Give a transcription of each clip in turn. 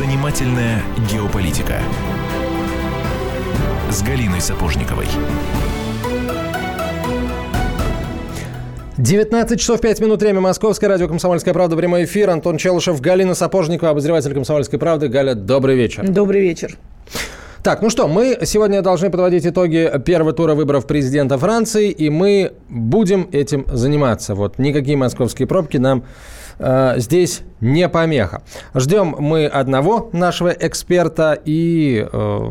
Занимательная геополитика с Галиной Сапожниковой. 19 часов 5 минут, время Московское, радио «Комсомольская правда», прямой эфир. Антон Челышев, Галина Сапожникова, обозреватель «Комсомольской правды». Галя, добрый вечер. Добрый вечер. Так, ну что, мы сегодня должны подводить итоги первого тура выборов президента Франции, и мы будем этим заниматься. Вот никакие московские пробки нам э, здесь не помеха. Ждем мы одного нашего эксперта и э,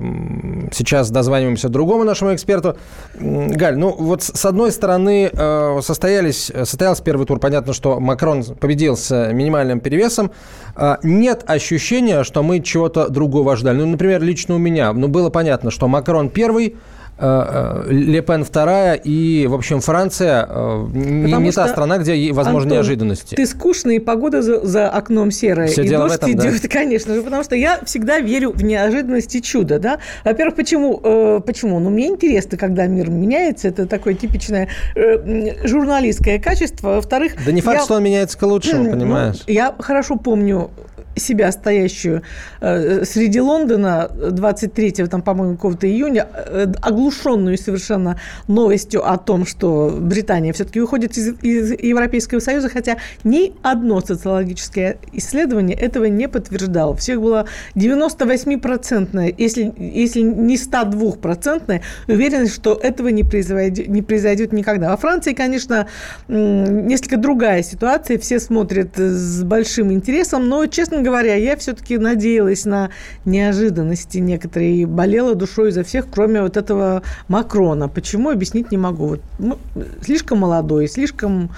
сейчас дозваниваемся другому нашему эксперту. Галь, ну вот с одной стороны э, состоялись, состоялся первый тур. Понятно, что Макрон победил с минимальным перевесом. Э, нет ощущения, что мы чего-то другого ждали. Ну, например, лично у меня. Ну, было понятно, что Макрон первый, Лепен вторая, и, в общем, Франция э, не, не та страна, где возможны Антон, неожиданности. Ты скучный, и погода за, за окном серая, Все и дождь этом, идет, да? конечно же, потому что я всегда верю в неожиданность и чудо, да. Во-первых, почему? Э, почему? Ну, мне интересно, когда мир меняется, это такое типичное э, журналистское качество. Во-вторых... Да не факт, я... что он меняется к лучшему, ну, понимаешь? Я хорошо помню себя стоящую э, среди Лондона 23 там, по-моему, какого-то июня, э, оглушенную совершенно новостью о том, что Британия все-таки уходит из, из Европейского Союза, хотя ни одно социологическое исследование этого не подтверждало. Всех было 98-процентное, если, если не 102-процентное, уверенность, что этого не произойдет, не произойдет никогда. Во Франции, конечно, несколько другая ситуация. Все смотрят с большим интересом, но, честно говоря, говоря, я все-таки надеялась на неожиданности некоторые и болела душой за всех, кроме вот этого Макрона. Почему, объяснить не могу. Вот, ну, слишком молодой, слишком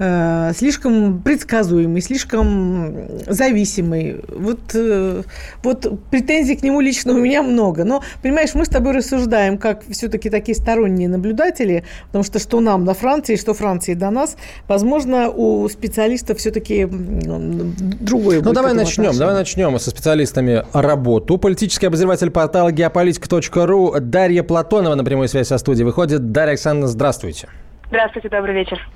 Э, слишком предсказуемый, слишком зависимый. Вот, э, вот претензий к нему лично у меня много. Но, понимаешь, мы с тобой рассуждаем, как все-таки такие сторонние наблюдатели, потому что что нам до Франции, что Франции до нас, возможно, у специалистов все-таки другое Ну, давай начнем, отношение. давай начнем со специалистами работу. Политический обозреватель портала геополитика.ру Дарья Платонова на прямой связи со студией выходит. Дарья Александровна, здравствуйте. Здравствуйте, добрый вечер.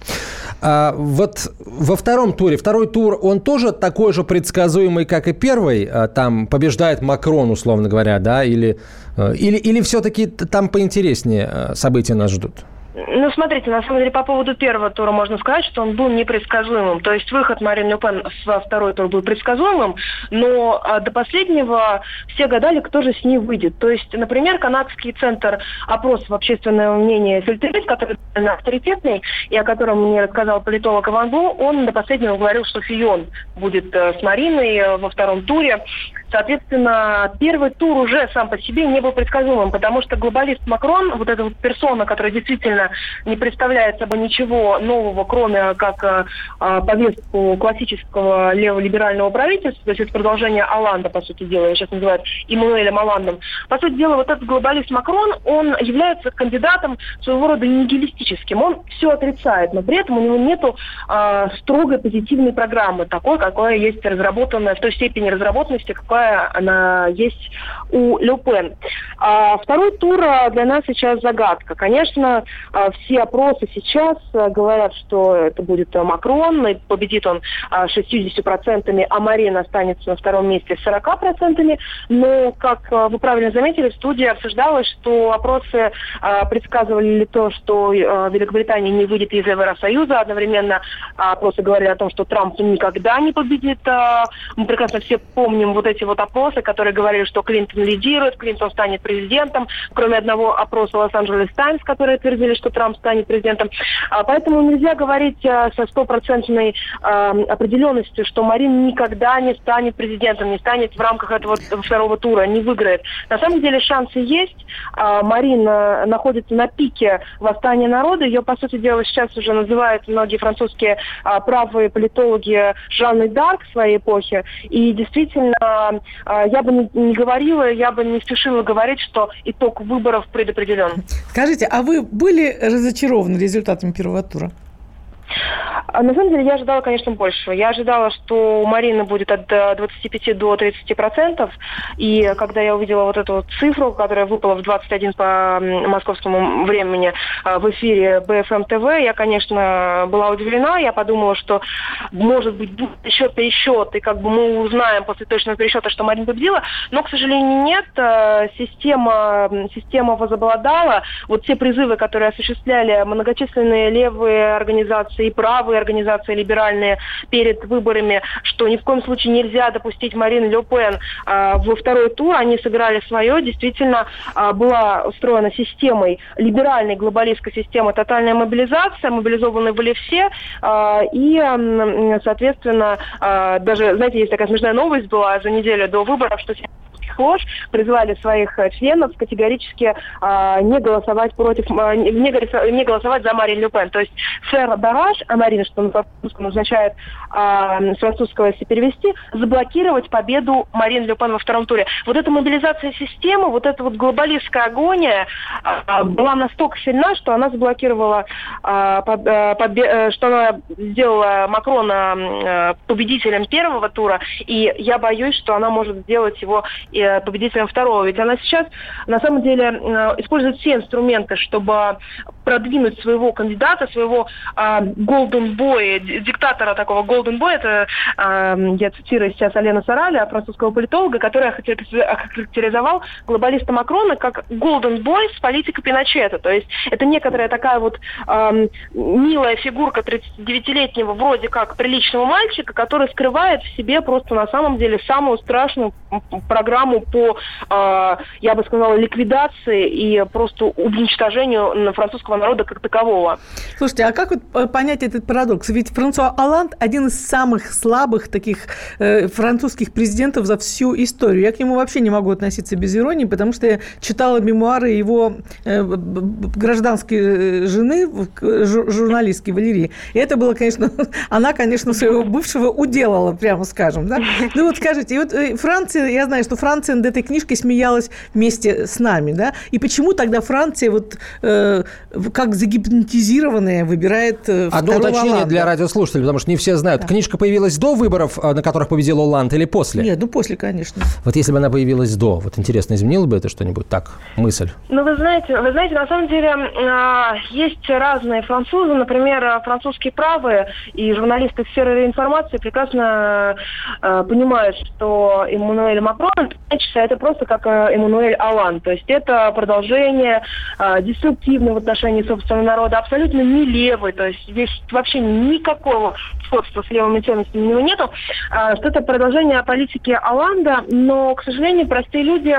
А, вот во втором туре, второй тур, он тоже такой же предсказуемый, как и первый? А, там побеждает Макрон, условно говоря, да? Или, э, или, или все-таки там поинтереснее э, события нас ждут? Ну, смотрите, на самом деле, по поводу первого тура можно сказать, что он был непредсказуемым. То есть выход Марины Ле Пен во второй тур был предсказуемым, но а, до последнего все гадали, кто же с ней выйдет. То есть, например, канадский центр опросов общественного мнения Фильтрис, который авторитетный, и о котором мне рассказал политолог Иван Бу, он до последнего говорил, что Фион будет э, с Мариной э, во втором туре. Соответственно, первый тур уже сам по себе не был предсказуемым, потому что глобалист Макрон, вот эта вот персона, которая действительно не представляет собой ничего нового, кроме как э, э повестку классического леволиберального правительства, то есть это продолжение Аланда, по сути дела, сейчас называют Иммануэлем Аландом. По сути дела, вот этот глобалист Макрон, он является кандидатом своего рода нигилистическим. Он все отрицает, но при этом у него нету э, строгой позитивной программы, такой, какая есть разработанная, в той степени разработанности, какая какая она есть у Ле. А второй тур а, для нас сейчас загадка. Конечно, а, все опросы сейчас а, говорят, что это будет Макрон, и победит он 60%, а Марина останется на втором месте с 40%. Но, как вы правильно заметили, в студии обсуждалось, что опросы предсказывали то, что Великобритания не выйдет из Евросоюза. Одновременно опросы говорили о том, что Трамп никогда не победит. Мы прекрасно все помним вот эти вот вот опросы, которые говорили, что Клинтон лидирует, Клинтон станет президентом, кроме одного опроса Лос-Анджелес Таймс, которые твердили, что Трамп станет президентом. А, поэтому нельзя говорить а, со стопроцентной а, определенностью, что Марин никогда не станет президентом, не станет в рамках этого второго тура, не выиграет. На самом деле шансы есть. Марин находится на пике восстания народа. Ее, по сути дела, сейчас уже называют многие французские правые политологи Жанной Дарк своей эпохи. И действительно я бы не говорила, я бы не спешила говорить, что итог выборов предопределен. Скажите, а вы были разочарованы результатами первого тура? А на самом деле я ожидала, конечно, больше. Я ожидала, что у Марины будет от 25 э, до 30 процентов. И когда я увидела вот эту цифру, которая выпала в 21 по московскому времени э, в эфире БФМ ТВ, я, конечно, была удивлена. Я подумала, что может быть будет счет пересчет, и как бы мы узнаем после точного пересчета, что Марина победила. Но, к сожалению, нет. Э, система, система возобладала. Вот те призывы, которые осуществляли многочисленные левые организации и правые организации либеральные перед выборами, что ни в коем случае нельзя допустить Марин Ле Пен э, во второй тур. Они сыграли свое. Действительно, э, была устроена системой, либеральной глобалистской системы тотальная мобилизация, мобилизованы были все. Э, и, соответственно, э, даже, знаете, есть такая смешная новость была за неделю до выборов, что политических лож призвали своих э, членов категорически э, не голосовать против, э, не, не голосовать за Марин Ле Пен. То есть Фер Дараш, а Марин, что на французском означает э, с французского, если перевести, заблокировать победу Марин Ле Пен во втором туре. Вот эта мобилизация системы, вот эта вот глобалистская агония э, была настолько сильна, что она заблокировала, э, под, э, что она сделала Макрона э, победителем первого тура, и я боюсь, что она может сделать его победителем второго. Ведь она сейчас на самом деле э, использует все инструменты, чтобы продвинуть своего кандидата, своего а, Golden Boy, диктатора такого Golden Boy, это, э, я цитирую сейчас Алена Сараля, французского политолога, который охарактеризовал глобалиста Макрона как Golden Boy с политикой Пиночета. То есть это некоторая такая вот э, милая фигурка 39-летнего вроде как приличного мальчика, который скрывает в себе просто на самом деле самую страшную программу по, э, я бы сказала, ликвидации и просто уничтожению французского народа как такового. Слушайте, а как вот понять этот парадокс? Ведь Франсуа Оланд один из самых слабых таких э, французских президентов за всю историю. Я к нему вообще не могу относиться без иронии, потому что я читала мемуары его э, гражданской э, жены, журналистки Валерии. И это было, конечно, она, конечно, своего бывшего уделала, прямо скажем. Да? Ну вот скажите, и вот э, Франция, я знаю, что Франция над этой книжкой смеялась вместе с нами, да? И почему тогда Франция вот э, как загипнотизированная выбирает э, Одно уточнение Оланда? для радиослушателей, потому что не все знают. Да. Книжка появилась до выборов, э, на которых победил Оланд, или после? Нет, ну после, конечно. Вот если бы она появилась до, вот интересно, изменило бы это что-нибудь? Так, мысль. Ну, вы знаете, вы знаете, на самом деле а, есть разные французы, например, французские правые и журналисты сферы информации прекрасно э, понимают, что Эммануэль Макрон это просто как Эммануэль Алан. То есть это продолжение деструктивного отношения отношении собственного народа абсолютно не левый, то есть здесь вообще никакого сходства с левыми ценностями у него нету, а, что это продолжение политики Олланда, но, к сожалению, простые люди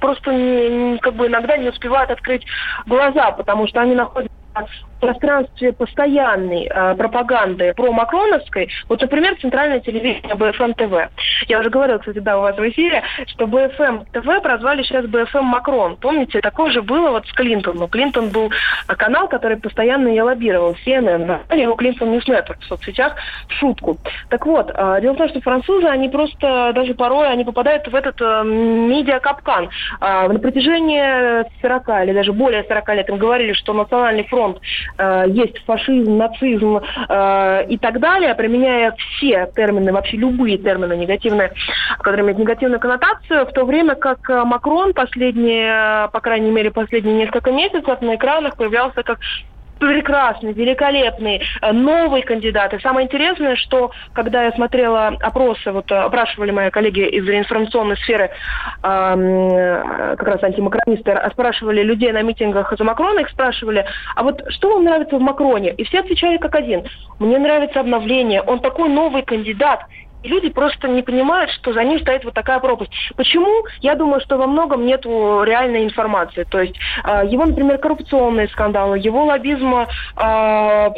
просто не, как бы иногда не успевают открыть глаза, потому что они находятся пространстве постоянной э, пропаганды промакроновской, вот, например, центральное телевидение BFM TV. Я уже говорила, кстати, да, у вас в эфире, что BFM TV прозвали сейчас BFM Макрон. Помните, такое же было вот с Клинтоном. Клинтон был канал, который постоянно ее лоббировал. CNN его Clinton News Network в соцсетях в шутку. Так вот, э, дело в том, что французы, они просто даже порой они попадают в этот э, медиакапкан. На протяжении 40 или даже более 40 лет им говорили, что национальный фронт, э, есть фашизм, нацизм э, и так далее, применяя все термины, вообще любые термины негативные, которые имеют негативную коннотацию, в то время как э, Макрон последние, по крайней мере, последние несколько месяцев на экранах появлялся как прекрасный, великолепный, э, новый кандидат. И самое интересное, что когда я смотрела опросы, вот э, опрашивали мои коллеги из информационной сферы, э, как раз антимакронисты, спрашивали людей на митингах за Макрона, их спрашивали, а вот что вам нравится в Макроне? И все отвечали как один. Мне нравится обновление, он такой новый кандидат, и люди просто не понимают, что за ним стоит вот такая пропасть. Почему? Я думаю, что во многом нет реальной информации. То есть э, его, например, коррупционные скандалы, его лоббизм э,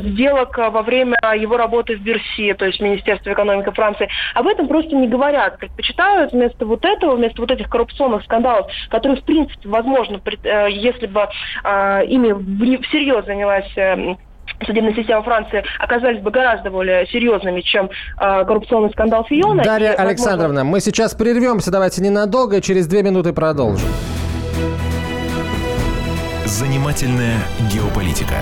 сделок во время его работы в Берси, то есть в Министерстве экономики Франции, об этом просто не говорят. Предпочитают вместо вот этого, вместо вот этих коррупционных скандалов, которые, в принципе, возможно, э, если бы ими всерьез занялась судебная система Франции оказались бы гораздо более серьезными, чем э, коррупционный скандал Фиона. Дарья и, возможно... Александровна, мы сейчас прервемся, давайте ненадолго, через две минуты продолжим. Занимательная геополитика.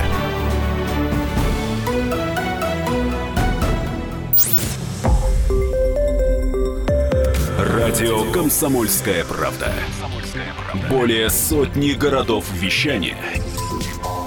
Радио «Комсомольская правда». «Комсомольская правда». Более сотни городов вещания –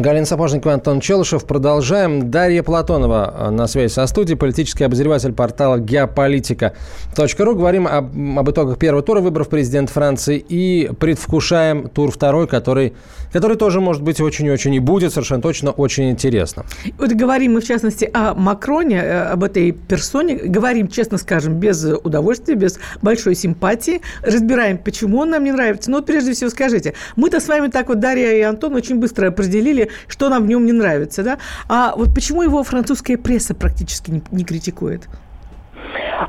Галина Сапожникова, Антон Челышев. Продолжаем. Дарья Платонова э, на связи со студией, политический обозреватель портала геополитика.ру. Говорим об, об итогах первого тура выборов президента Франции и предвкушаем тур второй, который, который тоже может быть очень-очень и будет совершенно точно очень интересно. Вот говорим мы, в частности, о Макроне, э, об этой персоне. Говорим, честно скажем, без удовольствия, без большой симпатии. Разбираем, почему он нам не нравится. Но вот прежде всего скажите, мы-то с вами так вот, Дарья и Антон, очень быстро определили, что нам в нем не нравится, да? А вот почему его французская пресса практически не, не критикует?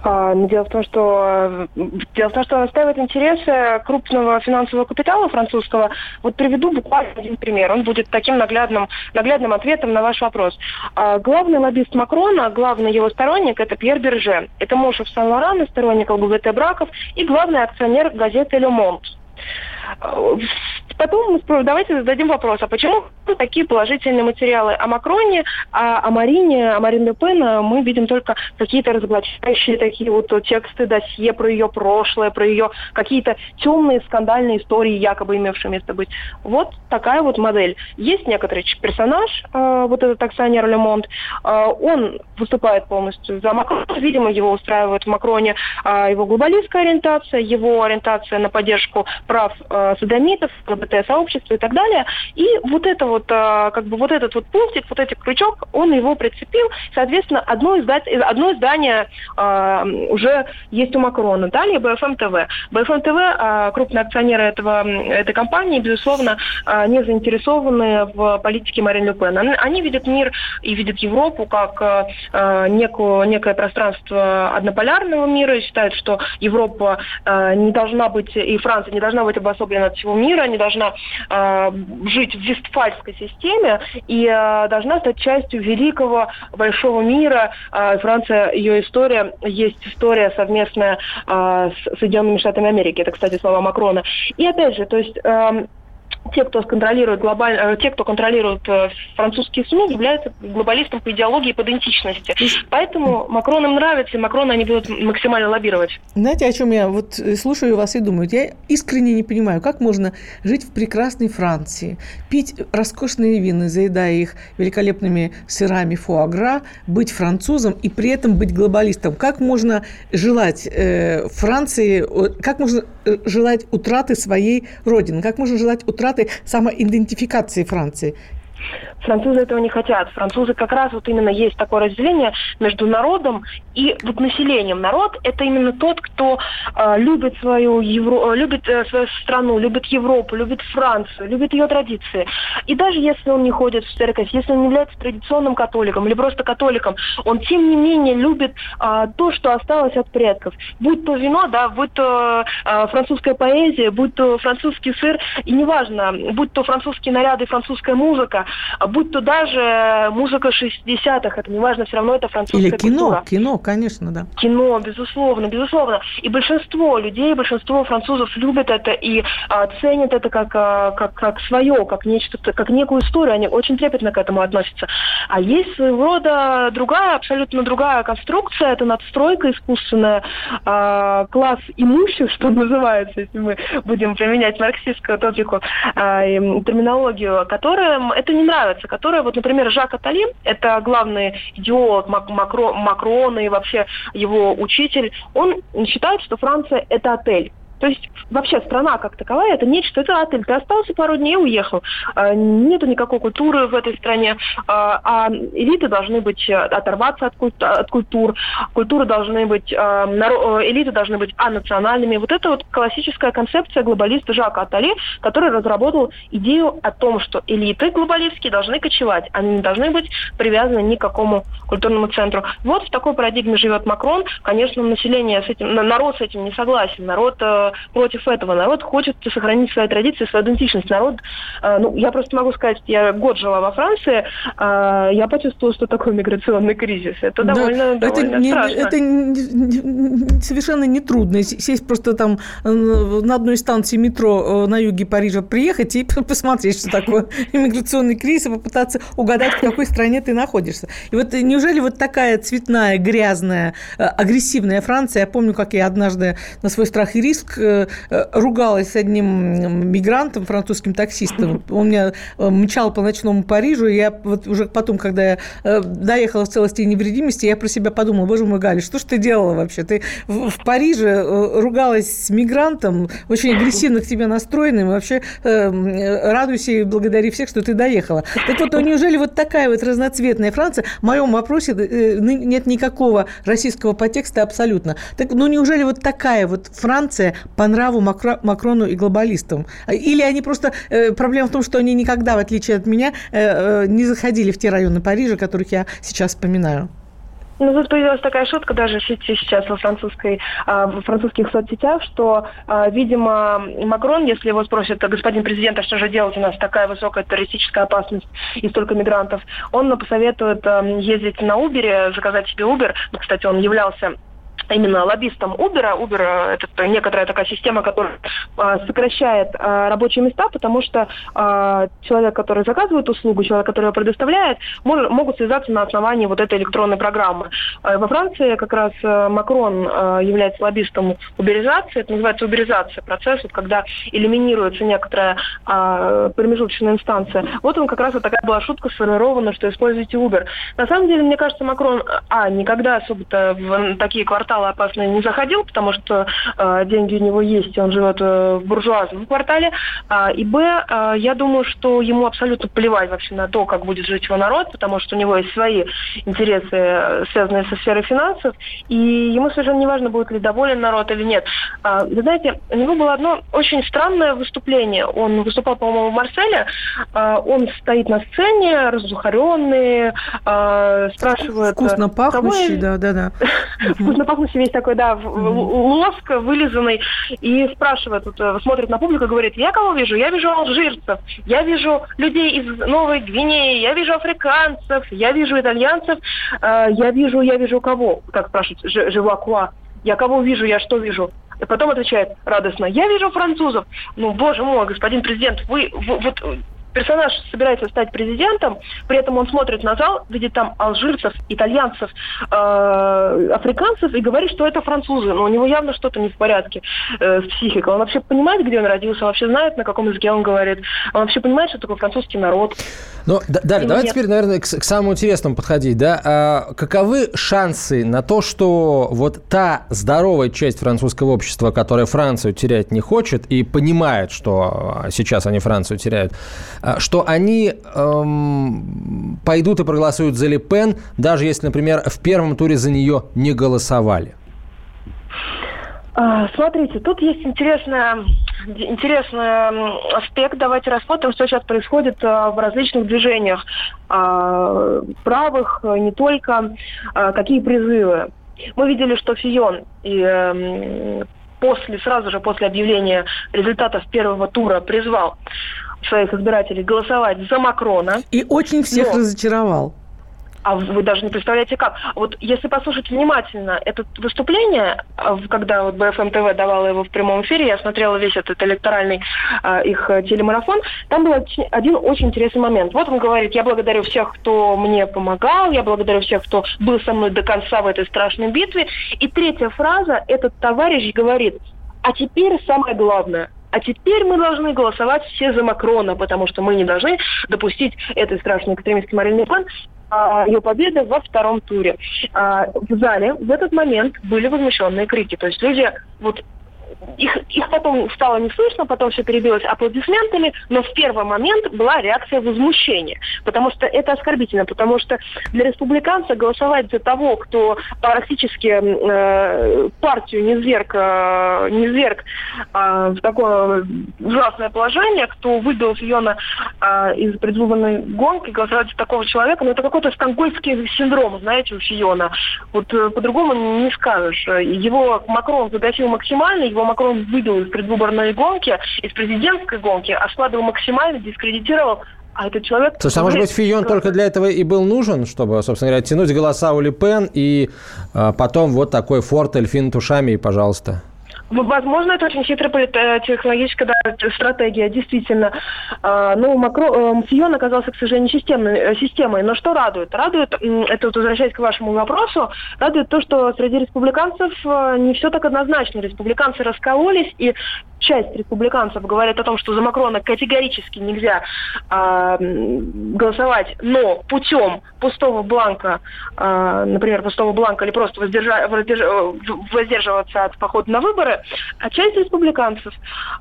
А, но дело в том, что дело в том, что он отстаивает интересы крупного финансового капитала французского. Вот приведу буквально один пример. Он будет таким наглядным, наглядным ответом на ваш вопрос. А, главный лоббист Макрона, главный его сторонник, это Пьер Берже. Это муж Сан-Лорана, сторонник ЛГБТ браков и главный акционер газеты «Ле Монт». Потом давайте зададим вопрос, а почему такие положительные материалы о Макроне, а о Марине, о Марин Ле Пен мы видим только какие-то разоблачающие такие вот тексты, досье про ее прошлое, про ее какие-то темные скандальные истории, якобы имевшие место быть. Вот такая вот модель. Есть некоторый персонаж, э, вот этот акционер Лемонт, э, он выступает полностью за Макрона, видимо, его устраивает в Макроне его глобалистская ориентация, его ориентация на поддержку прав содомитов, ЛГБТ-сообщества и так далее. И вот это вот, э, как бы вот этот вот пунктик, вот этот крючок, он его прицепил. Соответственно, одно, издать, одно издание э, уже есть у Макрона. Далее BFM TV. BFM TV, э, крупные акционеры этого, этой компании, безусловно, не заинтересованы в политике Марин Ле Пен. Они, видят мир и видят Европу как некую, некое пространство однополярного мира и считают, что Европа не должна быть, и Франция не должна быть обособлена от всего мира, не должна э, жить в вестфальской системе и э, должна стать частью великого большого мира. Э, Франция, ее история, есть история совместная э, с Соединенными Штатами Америки. Это, кстати, слова Макрона. И опять же, то есть э, те, кто контролирует глобаль... Э, те, кто контролирует э, французские СМИ, являются глобалистом по идеологии и по идентичности. Поэтому Макрон им нравится, и Макрона они будут максимально лоббировать. Знаете, о чем я вот э, слушаю вас и думаю? Я искренне не понимаю, как можно жить в прекрасной Франции, пить роскошные вины, заедая их великолепными сырами фуагра, быть французом и при этом быть глобалистом. Как можно желать э, Франции, как можно желать утраты своей родины, как можно желать утраты утраты самоидентификации Франции. Французы этого не хотят. Французы как раз вот именно есть такое разделение между народом и вот населением. Народ – это именно тот, кто э, любит свою Евро... Э, любит э, свою страну, любит Европу, любит Францию, любит ее традиции. И даже если он не ходит в церковь, если он не является традиционным католиком или просто католиком, он тем не менее любит э, то, что осталось от предков. Будь то вино, да, будь то э, французская поэзия, будь то французский сыр, и неважно, будь то французские наряды, французская музыка, будь то даже музыка 60-х, это не важно, все равно это французская Или кино, культура. кино, конечно, да. Кино, безусловно, безусловно. И большинство людей, большинство французов любят это и а, ценят это как, а, как, как свое, как нечто, как некую историю, они очень трепетно к этому относятся. А есть своего рода другая, абсолютно другая конструкция, это надстройка искусственная, а, класс имущих, что называется, если мы будем применять марксистскую топику, а, терминологию, которая это не нравится, которая, вот, например, Жак Атали, это главный идеолог Макро, Макрона и вообще его учитель, он считает, что Франция – это отель. То есть вообще страна как таковая это нечто, это отель. Ты остался пару дней и уехал. А, нету никакой культуры в этой стране. А, а элиты должны быть э, оторваться от, культ, от культур. Культуры должны быть, элиты должны быть анациональными. Вот это вот классическая концепция глобалиста Жака Атали, который разработал идею о том, что элиты глобалистские должны кочевать. Они не должны быть привязаны ни к какому культурному центру. Вот в такой парадигме живет Макрон. Конечно, население с этим, народ с этим не согласен. Народ э, против этого. Народ хочет сохранить свои традиции, свою идентичность. Народ, э, ну, я просто могу сказать, я год жила во Франции, э, я почувствовала, что такое миграционный кризис. Это да, довольно, это довольно не, страшно. Это не, совершенно не трудно. Сесть просто там э, на одной станции метро на юге Парижа приехать и посмотреть, что такое иммиграционный кризис, и попытаться угадать, в какой стране ты находишься. И вот неужели вот такая цветная, грязная, агрессивная Франция, я помню, как я однажды на свой страх и риск ругалась с одним мигрантом, французским таксистом. Он меня мчал по ночному Парижу, и я вот уже потом, когда я доехала в целости и невредимости, я про себя подумала, боже мой, Галя, что ж ты делала вообще? Ты в, Париже ругалась с мигрантом, очень агрессивно к тебе настроенным, и вообще э, радуйся и благодари всех, что ты доехала. Так вот, ну, неужели вот такая вот разноцветная Франция? В моем вопросе э, нет никакого российского подтекста абсолютно. Так, ну неужели вот такая вот Франция по нраву Макро, Макрону и глобалистам? Или они просто... Э, проблема в том, что они никогда, в отличие от меня, э, э, не заходили в те районы Парижа, которых я сейчас вспоминаю. Ну, тут появилась такая шутка даже сейчас во, французской, а, в французских соцсетях, что, а, видимо, Макрон, если его спросят, господин президент, а что же делать, у нас такая высокая террористическая опасность и столько мигрантов, он посоветует ездить на Uber, заказать себе Uber. Ну, кстати, он являлся именно лоббистом Uber. Uber – это некоторая такая система, которая э, сокращает э, рабочие места, потому что э, человек, который заказывает услугу, человек, который ее предоставляет, могут связаться на основании вот этой электронной программы. Э, во Франции как раз э, Макрон э, является лоббистом уберизации. Это называется уберизация, процесс, вот, когда элиминируется некоторая э, промежуточная инстанция. Вот он как раз вот такая была шутка сформирована, что используйте Uber. На самом деле, мне кажется, Макрон, а, никогда особо-то в такие кварталы кварталы опасно не заходил, потому что э, деньги у него есть, он живет э, в буржуазном квартале. А, и б, э, я думаю, что ему абсолютно плевать вообще на то, как будет жить его народ, потому что у него есть свои интересы, э, связанные со сферой финансов, и ему совершенно не важно, будет ли доволен народ или нет. А, вы знаете, у него было одно очень странное выступление. Он выступал, по-моему, в Марселе. А, он стоит на сцене, разухаренный, а, спрашивает... Вкусно пахнущий, да, да, да. Вкусно пахнущий Максим весь такой, да, лоск вылизанный, и спрашивает, вот, э, смотрит на публику и говорит, я кого вижу? Я вижу алжирцев, я вижу людей из Новой Гвинеи, я вижу африканцев, я вижу итальянцев, э, я вижу, я вижу кого? Как спрашивает Живакуа. Я кого вижу, я что вижу? И потом отвечает радостно, я вижу французов. Ну, боже мой, господин президент, вы, вы вот персонаж собирается стать президентом, при этом он смотрит на зал, видит там алжирцев, итальянцев, э, африканцев и говорит, что это французы. Но у него явно что-то не в порядке э, с психикой. Он вообще понимает, где он родился, он вообще знает, на каком языке он говорит. Он вообще понимает, что такое французский народ. Ну, да, Дарья, давай теперь, наверное, к, к самому интересному подходить. Да? А, каковы шансы на то, что вот та здоровая часть французского общества, которая Францию терять не хочет и понимает, что сейчас они Францию теряют, что они эм, пойдут и проголосуют за Ле Пен, даже если, например, в первом туре за нее не голосовали? А, смотрите, тут есть интересная, интересный аспект. Давайте рассмотрим, что сейчас происходит а, в различных движениях правых, не только, какие призывы. Мы видели, что Фион и эм, после, сразу же после объявления результатов первого тура призвал своих избирателей голосовать за Макрона. И очень всех но... разочаровал. А вы даже не представляете как. Вот если послушать внимательно это выступление, а, когда вот БФМ ТВ давала его в прямом эфире, я смотрела весь этот электоральный э, их телемарафон, там был один очень интересный момент. Вот он говорит, я благодарю всех, кто мне помогал, я благодарю всех, кто был со мной до конца в этой страшной битве. И третья фраза, этот товарищ говорит, а теперь самое главное – а теперь мы должны голосовать все за Макрона, потому что мы не должны допустить этой страшной экстремистской Марин Пен ее победы во втором туре. А, в зале в этот момент были возмущенные крики. То есть люди вот их, их потом стало не слышно, потом все перебилось аплодисментами, но в первый момент была реакция возмущения, потому что это оскорбительно, потому что для республиканца голосовать за того, кто практически э, партию не зверг, э, не зверг э, в такое ужасное положение, кто выбил Фиона э, из предвыборной гонки, голосовать за такого человека, ну это какой-то стокгольмский синдром, знаете, у Фиона. Вот э, по-другому не скажешь. Его Макрон загасил максимально, его Макрон выбил из предвыборной гонки, из президентской гонки, ослабил максимально, дискредитировал а этот человек... Слушай, а может быть, Фион только для этого и был нужен, чтобы, собственно говоря, тянуть голоса у Ли Пен, и а, потом вот такой форт Эльфин Тушами, и пожалуйста. Возможно, это очень хитрая технологическая да, стратегия, действительно. А, ну, Макро, Фион оказался, к сожалению, системной, э, системой. Но что радует? Радует, это вот возвращаясь к вашему вопросу, радует то, что среди республиканцев э, не все так однозначно. Республиканцы раскололись, и часть республиканцев говорят о том, что за Макрона категорически нельзя э, голосовать, но путем пустого бланка, э, например, пустого бланка или просто воздержа, воздерживаться от похода на выборы, а часть республиканцев,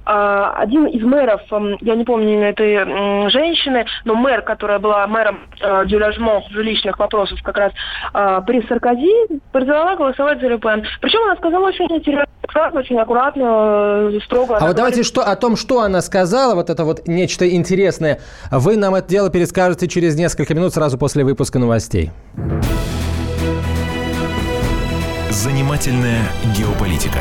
э, один из мэров, э, я не помню имя этой женщины, но мэр, которая была мэром э, Дюляжмо жилищных вопросов как раз э, при Саркози, призвала голосовать за Люпен. Причем она сказала очень интересно, очень аккуратно, э, строго а вот давайте что, о том, что она сказала, вот это вот нечто интересное, вы нам это дело перескажете через несколько минут сразу после выпуска новостей. Занимательная геополитика.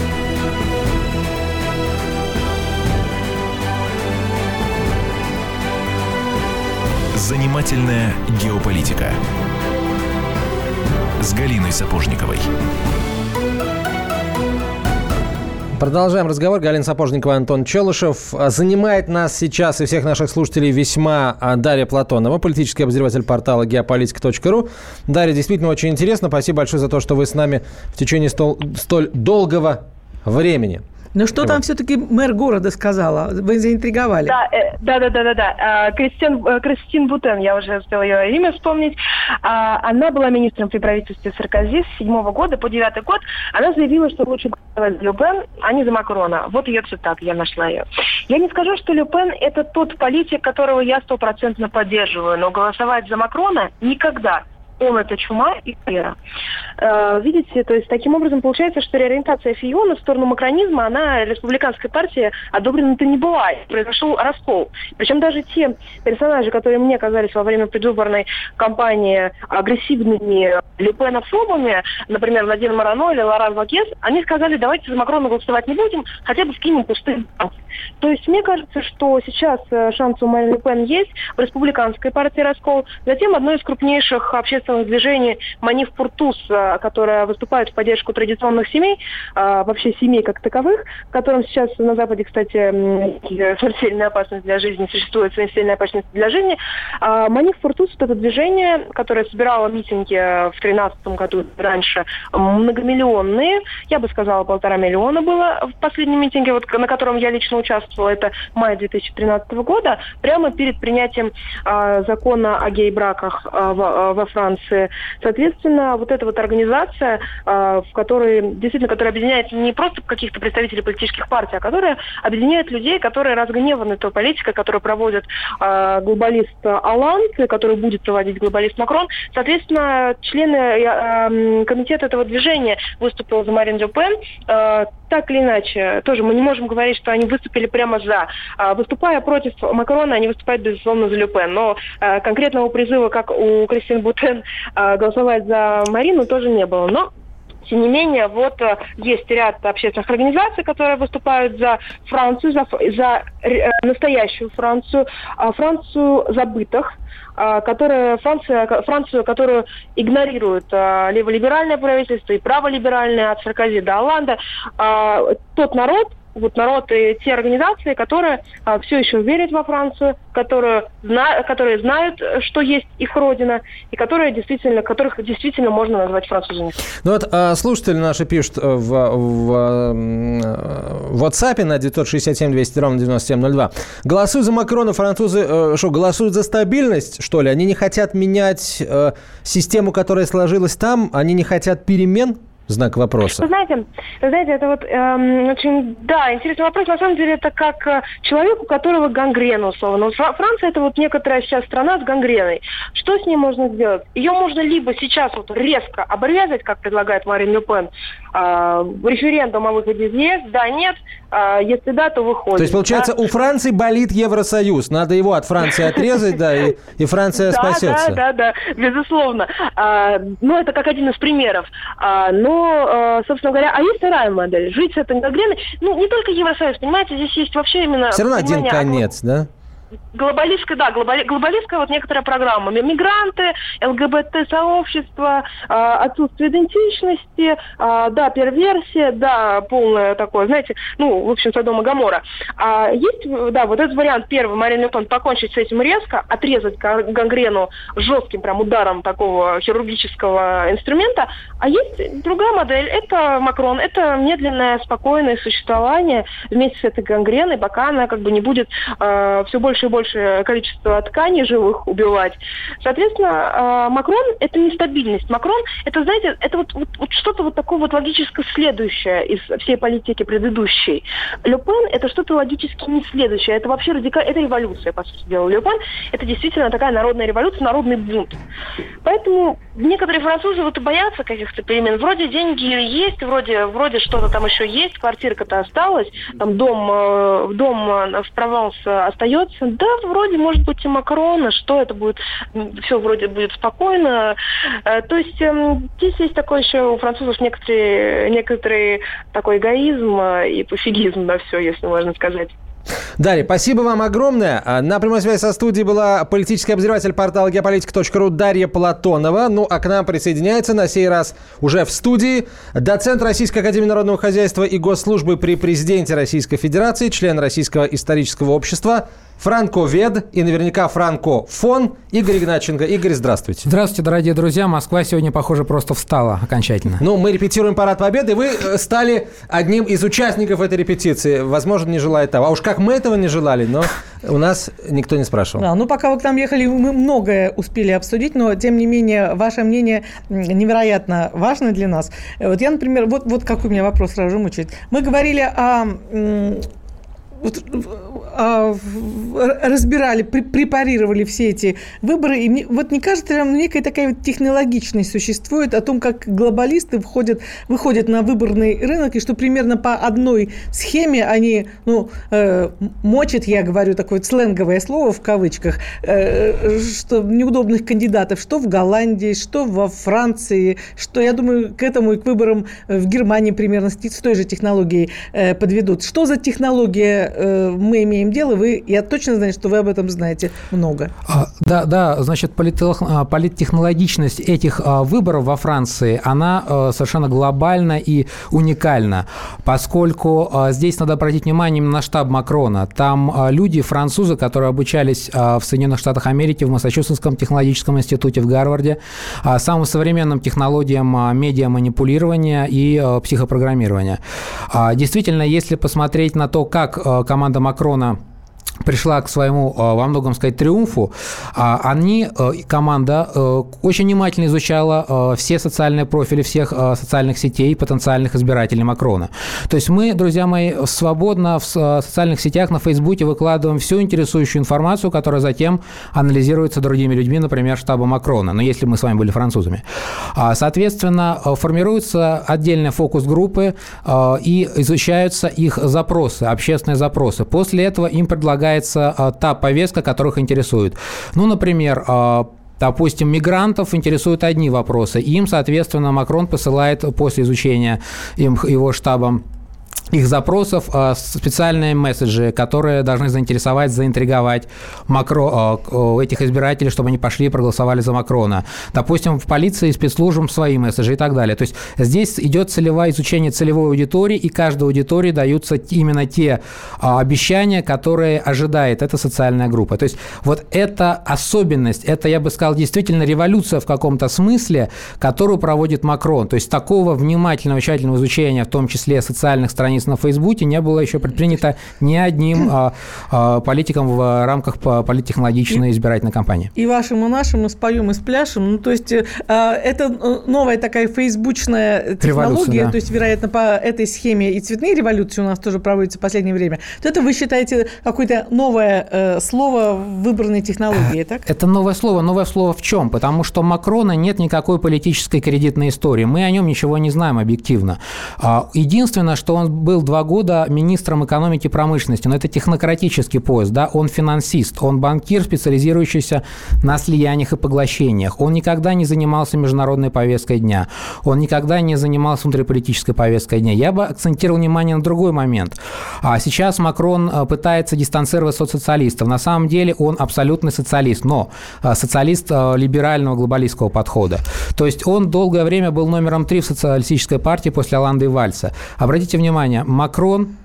Занимательная геополитика с Галиной Сапожниковой. Продолжаем разговор. Галина Сапожникова, Антон Челышев. Занимает нас сейчас и всех наших слушателей весьма а, Дарья Платонова, политический обозреватель портала geopolitica.ru. Дарья, действительно очень интересно. Спасибо большое за то, что вы с нами в течение столь, столь долгого времени. Ну что там все-таки мэр города сказала? Вы заинтриговали. Да, э, да, да, да, да. да. А, Кристин, э, Кристин Бутен, я уже успела ее имя вспомнить. А, она была министром при правительстве Саркози с седьмого года по девятый год. Она заявила, что лучше голосовать за Люпен, а не за Макрона. Вот ее цитат, я нашла ее. Я не скажу, что Люпен это тот политик, которого я стопроцентно поддерживаю, но голосовать за Макрона никогда он это чума и холера. Э, видите, то есть таким образом получается, что реориентация Фиона в сторону макронизма, она республиканской партии одобрена-то не была. Произошел раскол. Причем даже те персонажи, которые мне казались во время предвыборной кампании агрессивными люпенофобами, например, Владимир Марано или Лоран Вакес, они сказали, давайте за Макрона голосовать не будем, хотя бы скинем пустые То есть мне кажется, что сейчас э, шанс у Марины Пен есть, в республиканской партии раскол, затем одно из крупнейших общественных общественных движений Маниф Пуртус, э, которая выступает в поддержку традиционных семей, э, вообще семей как таковых, которым сейчас на Западе, кстати, смертельная опасность для жизни, существует смертельная опасность для жизни. А Маниф Пуртус – это движение, которое собирало митинги в 2013 году раньше многомиллионные, я бы сказала, полтора миллиона было в последнем митинге, вот, на котором я лично участвовала, это май 2013 года, прямо перед принятием э, закона о гей-браках э, во Франции Франции. Соответственно, вот эта вот организация, а, в которой действительно, которая объединяет не просто каких-то представителей политических партий, а которая объединяет людей, которые разгневаны той политикой, которую проводит а, глобалист Алланд, который будет проводить глобалист Макрон. Соответственно, члены а, комитета этого движения выступил за Марин Ле Пен. Так или иначе, тоже мы не можем говорить, что они выступили прямо за. Выступая против Макрона, они выступают, безусловно, за Ле Пен. Но конкретного призыва, как у Кристин Бутен, а, голосовать за Марину тоже не было. Но Тем не менее, вот э, есть ряд общественных организаций, которые выступают за Францию, за, за э, настоящую Францию, а Францию забытых, а, которая, Франция, Францию, которую игнорирует а, леволиберальное правительство и праволиберальное от Саркози до Оланда, тот народ, вот народ и те организации, которые а, все еще верят во Францию, которые, зна, которые знают, что есть их родина, и которые действительно, которых действительно можно назвать французами. Ну вот а, слушатели наши пишут в, в, в WhatsApp на 967 200 ровно 9702. Голосуют за Макрона, французы э, что, голосуют за стабильность, что ли? Они не хотят менять э, систему, которая сложилась там? Они не хотят перемен? Знак вопроса. Вы знаете, вы знаете, это вот эм, очень, да, интересный вопрос. На самом деле, это как э, человек, у которого гангрена условно. Франция это вот некоторая сейчас страна с гангреной. Что с ней можно сделать? Ее можно либо сейчас вот резко обрезать, как предлагает Марин Ле Пен, э, референдум о выходе из ЕС, да, нет, э, если да, то выходит. То есть, получается, да? у Франции болит Евросоюз. Надо его от Франции отрезать, да, и, и Франция спасется. Да, да, да, безусловно. А, ну, это как один из примеров. А, но собственно говоря, а есть вторая модель. Жить с этой гангреной. Ну, не только Евросоюз, понимаете, здесь есть вообще именно... Все равно один конец, да? Глобалистская, да, глобали, глобалистская вот некоторая программа. Мигранты, ЛГБТ-сообщество, э, отсутствие идентичности, э, да, перверсия, да, полное такое, знаете, ну, в общем, Содома Гамора. А есть, да, вот этот вариант первый, Марин Лепен, покончить с этим резко, отрезать гангрену жестким прям ударом такого хирургического инструмента. А есть другая модель, это Макрон, это медленное, спокойное существование вместе с этой гангреной, пока она как бы не будет э, все больше больше и больше количество тканей живых убивать. Соответственно, а, Макрон – это нестабильность. Макрон – это, знаете, это вот, вот, вот что-то вот такое вот логически следующее из всей политики предыдущей. Ле Пен – это что-то логически не следующее. Это вообще радикаль... Это революция, по сути дела. Ле Пен – это действительно такая народная революция, народный бунт. Поэтому некоторые французы вот боятся каких-то перемен. Вроде деньги есть, вроде, вроде что-то там еще есть, квартирка-то осталась, там дом, э, дом э, в Прованс остается, да, вроде, может быть, и Макрона, что это будет, все вроде будет спокойно. Э, то есть эм, здесь есть такой еще у французов некоторые, некоторый такой эгоизм э, и пофигизм на все, если можно сказать. Дарья, спасибо вам огромное. А, на прямой связи со студией была политический обозреватель портала геополитика.ру Дарья Платонова. Ну, а к нам присоединяется на сей раз уже в студии доцент Российской Академии Народного Хозяйства и Госслужбы при президенте Российской Федерации, член Российского исторического общества франковед и наверняка франкофон Игорь Игнатченко. Игорь, здравствуйте. Здравствуйте, дорогие друзья. Москва сегодня, похоже, просто встала окончательно. Ну, мы репетируем Парад Победы. Вы э, стали одним из участников этой репетиции. Возможно, не желая того. А уж как мы этого не желали, но у нас никто не спрашивал. Да, ну, пока вы к нам ехали, мы многое успели обсудить, но, тем не менее, ваше мнение невероятно важно для нас. Вот я, например, вот, вот какой у меня вопрос сразу же мучает. Мы говорили о вот, разбирали, препарировали все эти выборы. И мне, вот не кажется ли вам некая такая вот технологичность существует о том, как глобалисты входят, выходят на выборный рынок, и что примерно по одной схеме они ну, э, мочат, я говорю такое вот сленговое слово в кавычках, э, что неудобных кандидатов, что в Голландии, что во Франции, что, я думаю, к этому и к выборам в Германии примерно с, с той же технологией э, подведут. Что за технология э, мы имеем дело, вы, я точно знаю, что вы об этом знаете много. А, да, да, значит, а, политтехнологичность этих а, выборов во Франции, она совершенно глобальна и уникальна, поскольку здесь надо обратить внимание на штаб Макрона. Там люди, французы, которые обучались в Соединенных Штатах Америки, в Массачусетском технологическом институте в Гарварде, самым современным технологиям а, медиаманипулирования и а, психопрограммирования. Действительно, если посмотреть на то, как команда Макрона пришла к своему, а, во многом сказать, триумфу, а, они, э, команда, э, очень внимательно изучала э, все социальные профили всех социальных сетей потенциальных избирателей Макрона. То есть мы, друзья мои, свободно в социальных сетях на Фейсбуке выкладываем всю интересующую информацию, которая затем анализируется другими людьми, например, штаба Макрона, но если мы с вами были французами. А, соответственно, формируются отдельные фокус-группы и изучаются их запросы, общественные запросы. После этого им предлагают предлагается а, та повестка, которых интересует. Ну, например, а, допустим, мигрантов интересуют одни вопросы. Им, соответственно, Макрон посылает после изучения им, его штабом их запросов а, специальные месседжи, которые должны заинтересовать, заинтриговать Макро, а, этих избирателей, чтобы они пошли и проголосовали за Макрона. Допустим, в полиции спецслужбам свои месседжи и так далее. То есть здесь идет целевое изучение целевой аудитории, и каждой аудитории даются именно те а, обещания, которые ожидает эта социальная группа. То есть вот эта особенность, это, я бы сказал, действительно революция в каком-то смысле, которую проводит Макрон. То есть такого внимательного, тщательного изучения, в том числе социальных страниц страниц на Фейсбуке не было еще предпринято ни одним а, а, политиком в рамках политтехнологичной избирательной кампании. И вашим, и нашим мы споем и спляшем. Ну, то есть э, это э, новая такая фейсбучная технология, да. то есть, вероятно, по этой схеме и цветные революции у нас тоже проводятся в последнее время. То это вы считаете какое-то новое э, слово в выбранной технологии, так? Это новое слово. Новое слово в чем? Потому что Макрона нет никакой политической кредитной истории. Мы о нем ничего не знаем объективно. А, единственное, что он был два года министром экономики и промышленности, но это технократический поезд, да, он финансист, он банкир, специализирующийся на слияниях и поглощениях. Он никогда не занимался международной повесткой дня, он никогда не занимался внутриполитической повесткой дня. Я бы акцентировал внимание на другой момент. А сейчас Макрон э, пытается дистанцироваться от социалистов. На самом деле он абсолютный социалист, но э, социалист э, либерального глобалистского подхода. То есть он долгое время был номером три в социалистической партии после Оланды и Вальса. Обратите внимание, внимание, Макрон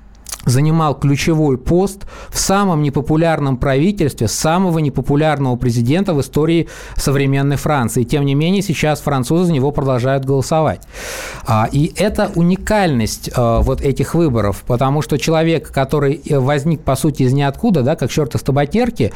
занимал ключевой пост в самом непопулярном правительстве самого непопулярного президента в истории современной Франции. Тем не менее, сейчас французы за него продолжают голосовать. А, и это уникальность а, вот этих выборов, потому что человек, который возник, по сути, из ниоткуда, да, как черт из табакерки,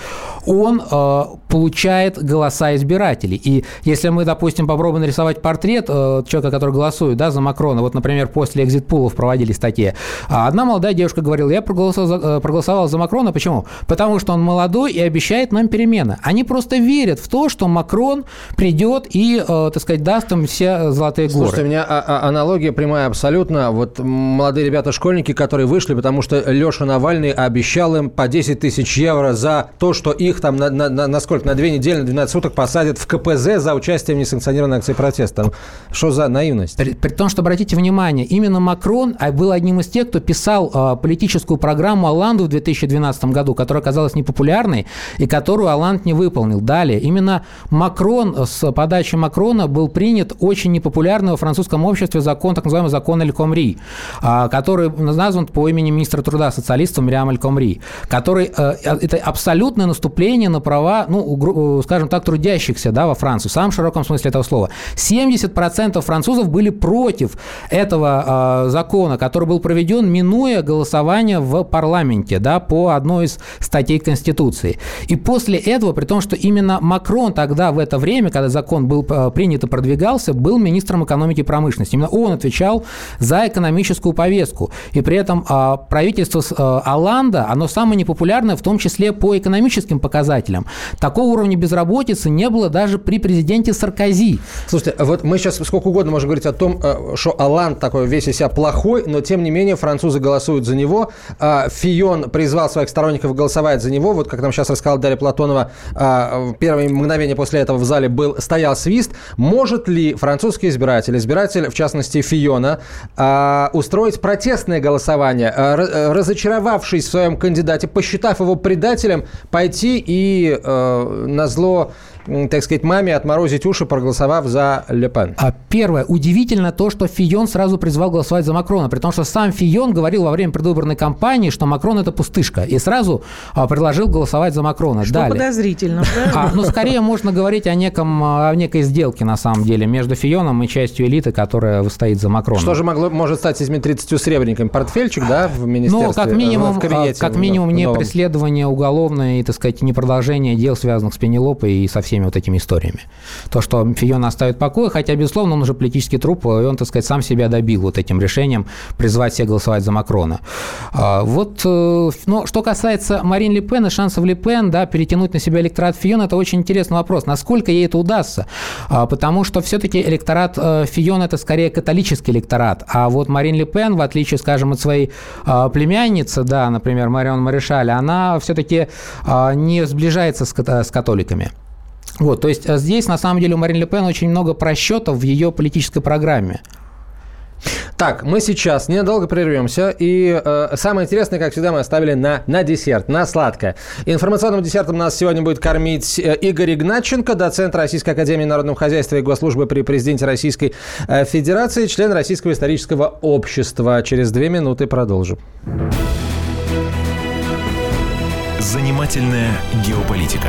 он а, получает голоса избирателей. И если мы, допустим, попробуем нарисовать портрет человека, который голосует да, за Макрона, вот, например, после экзит-пулов проводили статьи, одна молодая девушка девушка говорила, я проголосовал за, э, проголосовала за Макрона. Почему? Потому что он молодой и обещает нам перемены. Они просто верят в то, что Макрон придет и, э, так сказать, даст им все золотые горы. Слушайте, у меня а, а, аналогия прямая абсолютно. Вот молодые ребята-школьники, которые вышли, потому что Леша Навальный обещал им по 10 тысяч евро за то, что их там на, на, на, на сколько, на две недели, на 12 суток посадят в КПЗ за участие в несанкционированной акции протеста. Ну, что за наивность? При, при том, что, обратите внимание, именно Макрон а, был одним из тех, кто писал политическую программу Оланду в 2012 году, которая оказалась непопулярной и которую Оланд не выполнил. Далее, именно Макрон, с подачи Макрона был принят очень непопулярный во французском обществе закон, так называемый закон Эль Комри, а, который назван по имени министра труда социалистов Мириам Эль Комри, который э, это абсолютное наступление на права, ну, э, скажем так, трудящихся да, во Франции, в самом широком смысле этого слова. 70% французов были против этого э, закона, который был проведен, минуя голосование голосования в парламенте да, по одной из статей Конституции. И после этого, при том, что именно Макрон тогда, в это время, когда закон был э, принят и продвигался, был министром экономики и промышленности. Именно он отвечал за экономическую повестку. И при этом а, правительство э, Оланда, оно самое непопулярное, в том числе по экономическим показателям. Такого уровня безработицы не было даже при президенте Саркози. Слушайте, вот мы сейчас сколько угодно можем говорить о том, э, что Оланд такой весь из себя плохой, но тем не менее французы голосуют за него. А, Фион призвал своих сторонников голосовать за него. Вот как нам сейчас рассказала Дарья Платонова, а, первое мгновение после этого в зале был, стоял свист. Может ли французский избиратель, избиратель, в частности, Фиона, а, устроить протестное голосование, разочаровавшись в своем кандидате, посчитав его предателем, пойти и на зло так сказать, маме отморозить уши, проголосовав за Ле Пен? А первое. Удивительно то, что Фион сразу призвал голосовать за Макрона, при том, что сам Фион говорил во время предвыборной кампании, что Макрон – это пустышка, и сразу а, предложил голосовать за Макрона. Что Далее. подозрительно, А, ну, скорее можно говорить о, неком, о некой сделке, на самом деле, между Фионом и частью элиты, которая стоит за Макроном. Что же могло, может стать этими 30 сребрениками? Портфельчик, да, в министерстве? Ну, как минимум, в кабинете, как минимум не преследование уголовное и, так сказать, не продолжение дел, связанных с Пенелопой и со всеми всеми вот этими историями. То, что Фиона оставит покой, хотя, безусловно, он уже политический труп, и он, так сказать, сам себя добил вот этим решением призвать всех голосовать за Макрона. А, вот, э, но что касается Марин Ле Пен и шансов Ле Пен, да, перетянуть на себя электорат Фиона, это очень интересный вопрос. Насколько ей это удастся? А, потому что все-таки электорат э, Фиона – это скорее католический электорат, а вот Марин Ле Пен, в отличие, скажем, от своей а, племянницы, да, например, Марион Марешаля, она все-таки не сближается с католиками. Вот, то есть э, здесь, на самом деле, у Марин Ле Пен очень много просчетов в ее политической программе. Так, мы сейчас ненадолго прервемся. И э, самое интересное, как всегда, мы оставили на, на десерт, на сладкое. Информационным десертом нас сегодня будет кормить э, Игорь Игнатченко, доцент Российской Академии Народного Хозяйства и Госслужбы при президенте Российской э, Федерации, член Российского исторического общества. Через две минуты продолжим. Занимательная геополитика.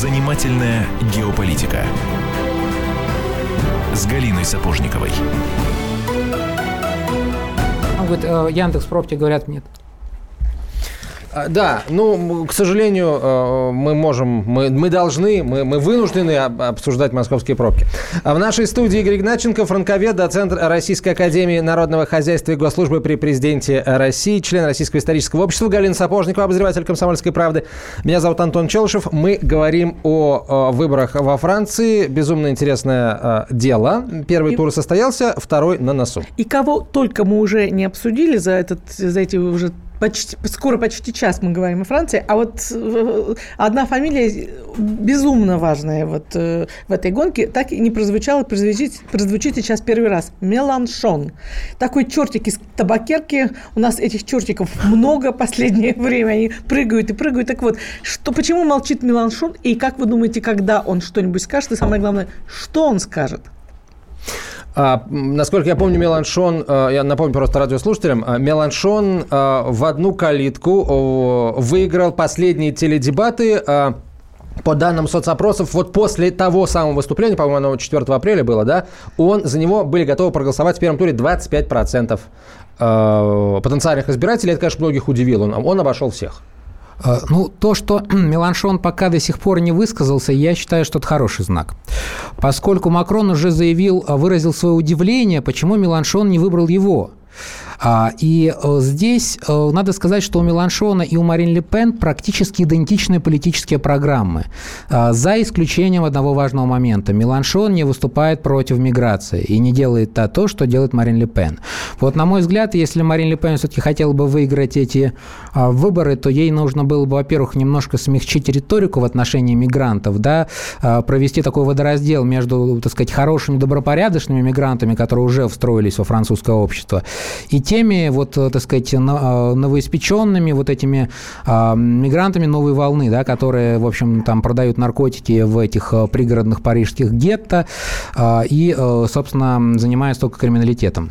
Занимательная геополитика. С Галиной Сапожниковой. Он говорит, э, Яндекс говорят нет. А, Да, ну, к сожалению, э, мы можем, мы, мы должны, мы, мы вынуждены об- обсуждать московские пробки. А в нашей студии Игорь Игнатченко, франковед, доцент Российской Академии Народного Хозяйства и Госслужбы при президенте России, член Российского исторического общества, Галина Сапожникова, обозреватель «Комсомольской правды». Меня зовут Антон Челышев. Мы говорим о, выборах во Франции. Безумно интересное э, дело. Первый И- тур состоялся, второй на носу. И кого только мы уже не обсудили за, этот, за эти уже почти, скоро почти час мы говорим о Франции, а вот э, одна фамилия безумно важная вот э, в этой гонке так и не прозвучала, прозвучит, прозвучит сейчас первый раз. Меланшон. Такой чертик из табакерки. У нас этих чертиков много последнее время. Они прыгают и прыгают. Так вот, что, почему молчит Меланшон? И как вы думаете, когда он что-нибудь скажет? И самое главное, что он скажет? А, насколько я помню, Меланшон, э, я напомню просто радиослушателям, э, Меланшон э, в одну калитку выиграл последние теледебаты по данным соцопросов, вот после того самого выступления, по-моему, оно 4 апреля было, да, он, за него были готовы проголосовать в первом туре 25% э, потенциальных избирателей. Это, конечно, многих удивило. Он, он обошел всех. Э, Ну, то, что Меланшон пока до сих пор не высказался, я считаю, что это хороший знак. Поскольку Макрон уже заявил, э, выразил свое удивление, почему Меланшон не выбрал его. А, И э, здесь э, надо сказать, что у Меланшона и у Марин Ле Пен практически идентичные политические программы, А, за исключением одного важного момента. Меланшон не выступает против миграции и не делает то, то, что делает Марин Ле Пен. Вот, на мой взгляд, если Марин Ле Пен все-таки хотела бы выиграть эти а, выборы, то ей нужно было бы, во-первых, немножко смягчить риторику в отношении мигрантов, да, провести такой водораздел между, так сказать, хорошими, добропорядочными мигрантами, которые уже встроились во французское общество, и теми, вот, э, так сказать, а, новоиспеченными вот этими а, мигрантами новой волны, да, которые, в общем, там продают наркотики в этих э, пригородных парижских гетто а, и, э, собственно, занимаются только криминалитетом.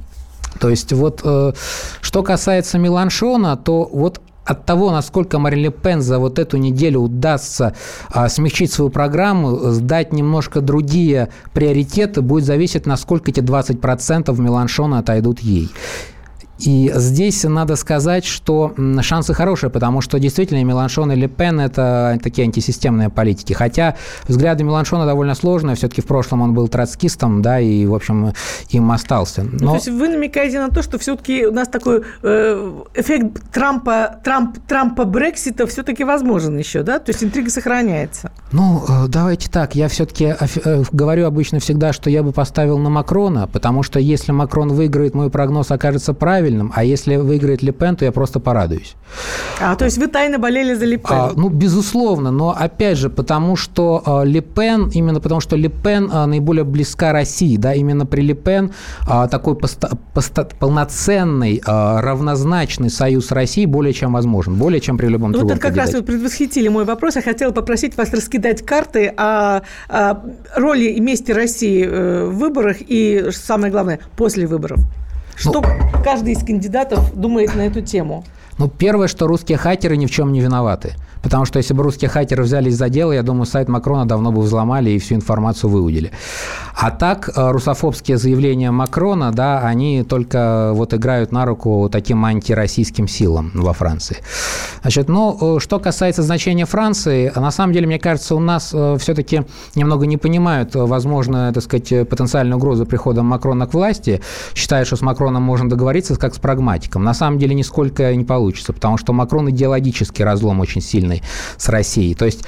То есть вот э, что касается Меланшона, то вот от того, насколько Марин Ле Пен за вот эту неделю удастся а, смягчить свою программу, сдать немножко другие приоритеты, будет зависеть, насколько эти 20% Меланшона отойдут ей. И здесь надо сказать, что шансы хорошие, потому что действительно Меланшон и Ле Пен – это такие антисистемные политики. Хотя взгляды Меланшона довольно сложные. Все-таки в прошлом он был троцкистом, да, и, в общем, им остался. Ну, Но... то есть вы намекаете на то, что все-таки у нас такой э, эффект Трампа, Трамп, Трампа Брексита все-таки возможен еще, да? То есть интрига сохраняется. Ну, э, давайте так. Я все-таки говорю обычно всегда, что я бы поставил на Макрона, потому что если Макрон выиграет, мой прогноз окажется правильным, а если выиграет Ле Пен, то я просто порадуюсь. А, то есть вы тайно болели за Ле Пен. А, ну, безусловно, но опять же, потому что а, Ле Пен, именно потому что Ле Пен а, наиболее близка России, да, именно при Ле Пен а, такой поста- поста- полноценный, а, равнозначный союз России более чем возможен, более чем при любом Ну, вот другом это как раз кандидате. вы предвосхитили мой вопрос. Я хотела попросить вас раскидать карты о, о роли и месте России э, в выборах и, самое главное, после выборов. Что каждый из кандидатов думает на эту тему? Ну, первое, что русские хакеры ни в чем не виноваты. Потому что если бы русские хакеры взялись за дело, я думаю, сайт Макрона давно бы взломали и всю информацию выудили. А так, э, русофобские заявления Макрона, да, они только вот играют на руку таким антироссийским силам во Франции. Значит, ну, э, что касается значения Франции, на самом деле, мне кажется, у нас э, все-таки немного не понимают, возможно, так сказать, потенциальную угрозу прихода Макрона к власти, считают, что с Макроном можно договориться как с прагматиком. На самом деле, нисколько не получится, потому что Макрон идеологический разлом очень сильный с Россией. То есть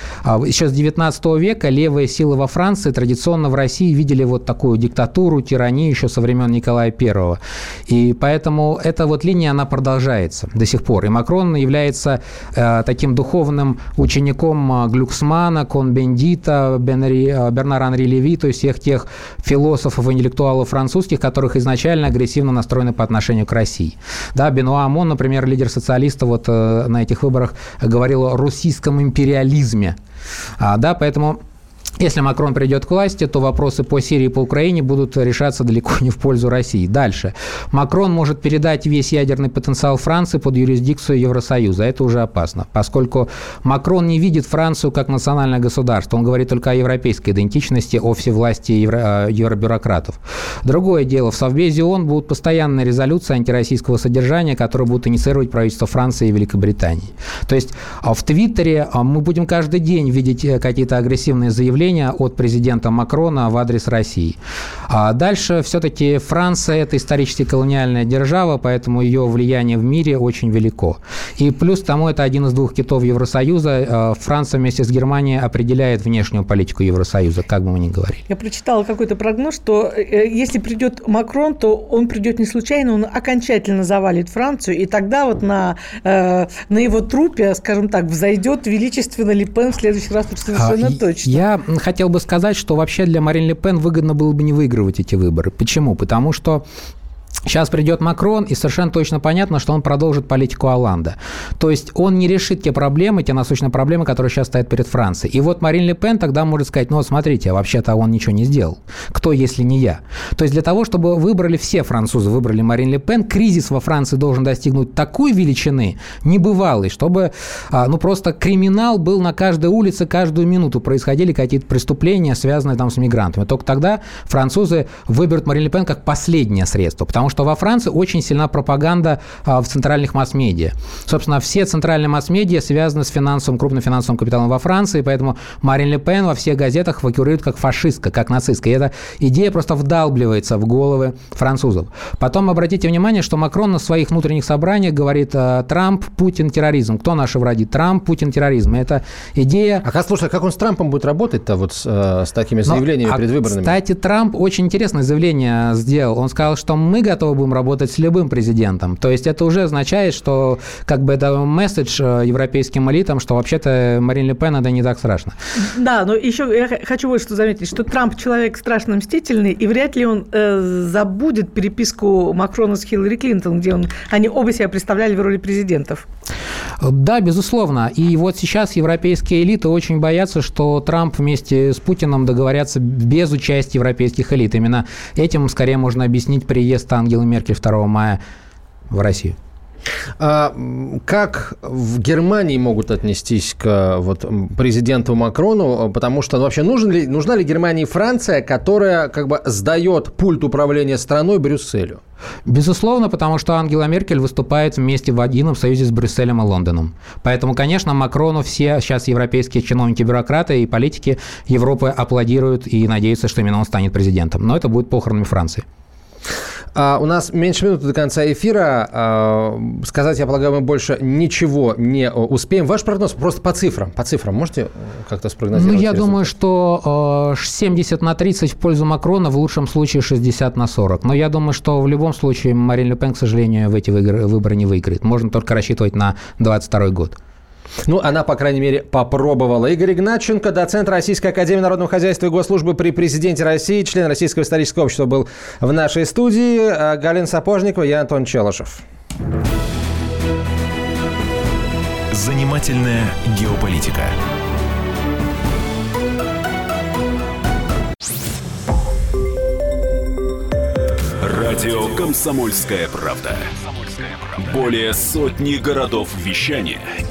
еще с 19 века левые силы во Франции традиционно в России видели вот такую диктатуру, тиранию еще со времен Николая I. И поэтому эта вот линия, она продолжается до сих пор. И Макрон является э, таким духовным учеником э, Глюксмана, Кон-Бендита, э, Бернар-Анри Леви, то есть всех тех философов, интеллектуалов французских, которых изначально агрессивно настроены по отношению к России. Да, Бенуа Амон, например, лидер социалистов, вот э, на этих выборах говорил о русском империализме. А, да, поэтому если Макрон придет к власти, то вопросы по Сирии и по Украине будут решаться далеко не в пользу России. Дальше. Макрон может передать весь ядерный потенциал Франции под юрисдикцию Евросоюза. Это уже опасно, поскольку Макрон не видит Францию как национальное государство. Он говорит только о европейской идентичности, о всевластии евро, э, евробюрократов. Другое дело, в Совбезе ООН будут постоянные резолюции антироссийского содержания, которые будут инициировать правительство Франции и Великобритании. То есть а в Твиттере а, мы будем каждый день видеть э, какие-то агрессивные заявления заявления от президента Макрона в адрес России. А дальше все-таки Франция – это исторически колониальная держава, поэтому ее влияние в мире очень велико. И плюс тому, это один из двух китов Евросоюза. А Франция вместе с Германией определяет внешнюю политику Евросоюза, как бы мы ни говорили. Я прочитала какой-то прогноз, что э, если придет Макрон, то он придет не случайно, он окончательно завалит Францию, и тогда вот на, э, на его трупе, скажем так, взойдет величественно Ли Пен в следующий раз совершенно а, точно. Я хотел бы сказать, что вообще для Марин Ле Пен выгодно было бы не выигрывать эти выборы. Почему? Потому что Сейчас придет Макрон, и совершенно точно понятно, что он продолжит политику Оланда. То есть он не решит те проблемы, те насущные проблемы, которые сейчас стоят перед Францией. И вот Марин Ле Пен тогда может сказать, ну вот смотрите, вообще-то он ничего не сделал. Кто, если не я? То есть для того, чтобы выбрали все французы, выбрали Марин Ле Пен, кризис во Франции должен достигнуть такой величины, небывалой, чтобы а, ну просто криминал был на каждой улице, каждую минуту происходили какие-то преступления, связанные там с мигрантами. Только тогда французы выберут Марин Ле Пен как последнее средство, потому что во Франции очень сильна пропаганда а, в центральных масс-медиа. Собственно, все центральные масс-медиа связаны с финансовым, крупным финансовым капиталом во Франции, поэтому Марин Ле Пен во всех газетах фигурирует как фашистка, как нацистка. И эта идея просто вдалбливается в головы французов. Потом обратите внимание, что Макрон на своих внутренних собраниях говорит а, Трамп, Путин, терроризм. Кто наши враги? Трамп, Путин, терроризм. Это идея... А как, слушай, а как он с Трампом будет работать-то вот с, э, с такими заявлениями Но, предвыборными? Кстати, Трамп очень интересное заявление сделал. Он сказал, что мы готовы будем работать с любым президентом. То есть это уже означает, что как бы это месседж э, европейским элитам, что вообще-то Марин Ле Пен это не так страшно. Да, но еще я хочу вот что заметить, что Трамп человек страшно мстительный, и вряд ли он э, забудет переписку Макрона с Хиллари Клинтон, где он, они оба себя представляли в роли президентов. Да, безусловно. И вот сейчас европейские элиты очень боятся, что Трамп вместе с Путиным договорятся без участия европейских элит. Именно этим скорее можно объяснить приезд Ангелы Меркель 2 мая в Россию. А как в Германии могут отнестись к вот, президенту Макрону? Потому что ну, вообще нужен ли, нужна ли Германии Франция, которая как бы сдает пульт управления страной Брюсселю? Безусловно, потому что Ангела Меркель выступает вместе в едином союзе с Брюсселем и Лондоном. Поэтому, конечно, Макрону все сейчас европейские чиновники, бюрократы и политики Европы аплодируют и надеются, что именно он станет президентом. Но это будет похоронами Франции. А, у нас меньше минуты до конца эфира. А, сказать, я полагаю, мы больше ничего не успеем. Ваш прогноз просто по цифрам. По цифрам можете как-то спрогнозировать? Ну, я думаю, что 70 на 30 в пользу Макрона, в лучшем случае 60 на 40. Но я думаю, что в любом случае Марин Ле Пен, к сожалению, в эти выборы не выиграет. Можно только рассчитывать на 22 год. Ну, она, по крайней мере, попробовала. Игорь Игнатченко, доцент Российской Академии Народного Хозяйства и Госслужбы при президенте России, член Российского исторического общества был в нашей студии. А Галина Сапожникова, я Антон Челышев. Занимательная геополитика. Радио «Комсомольская правда». Более сотни городов вещания –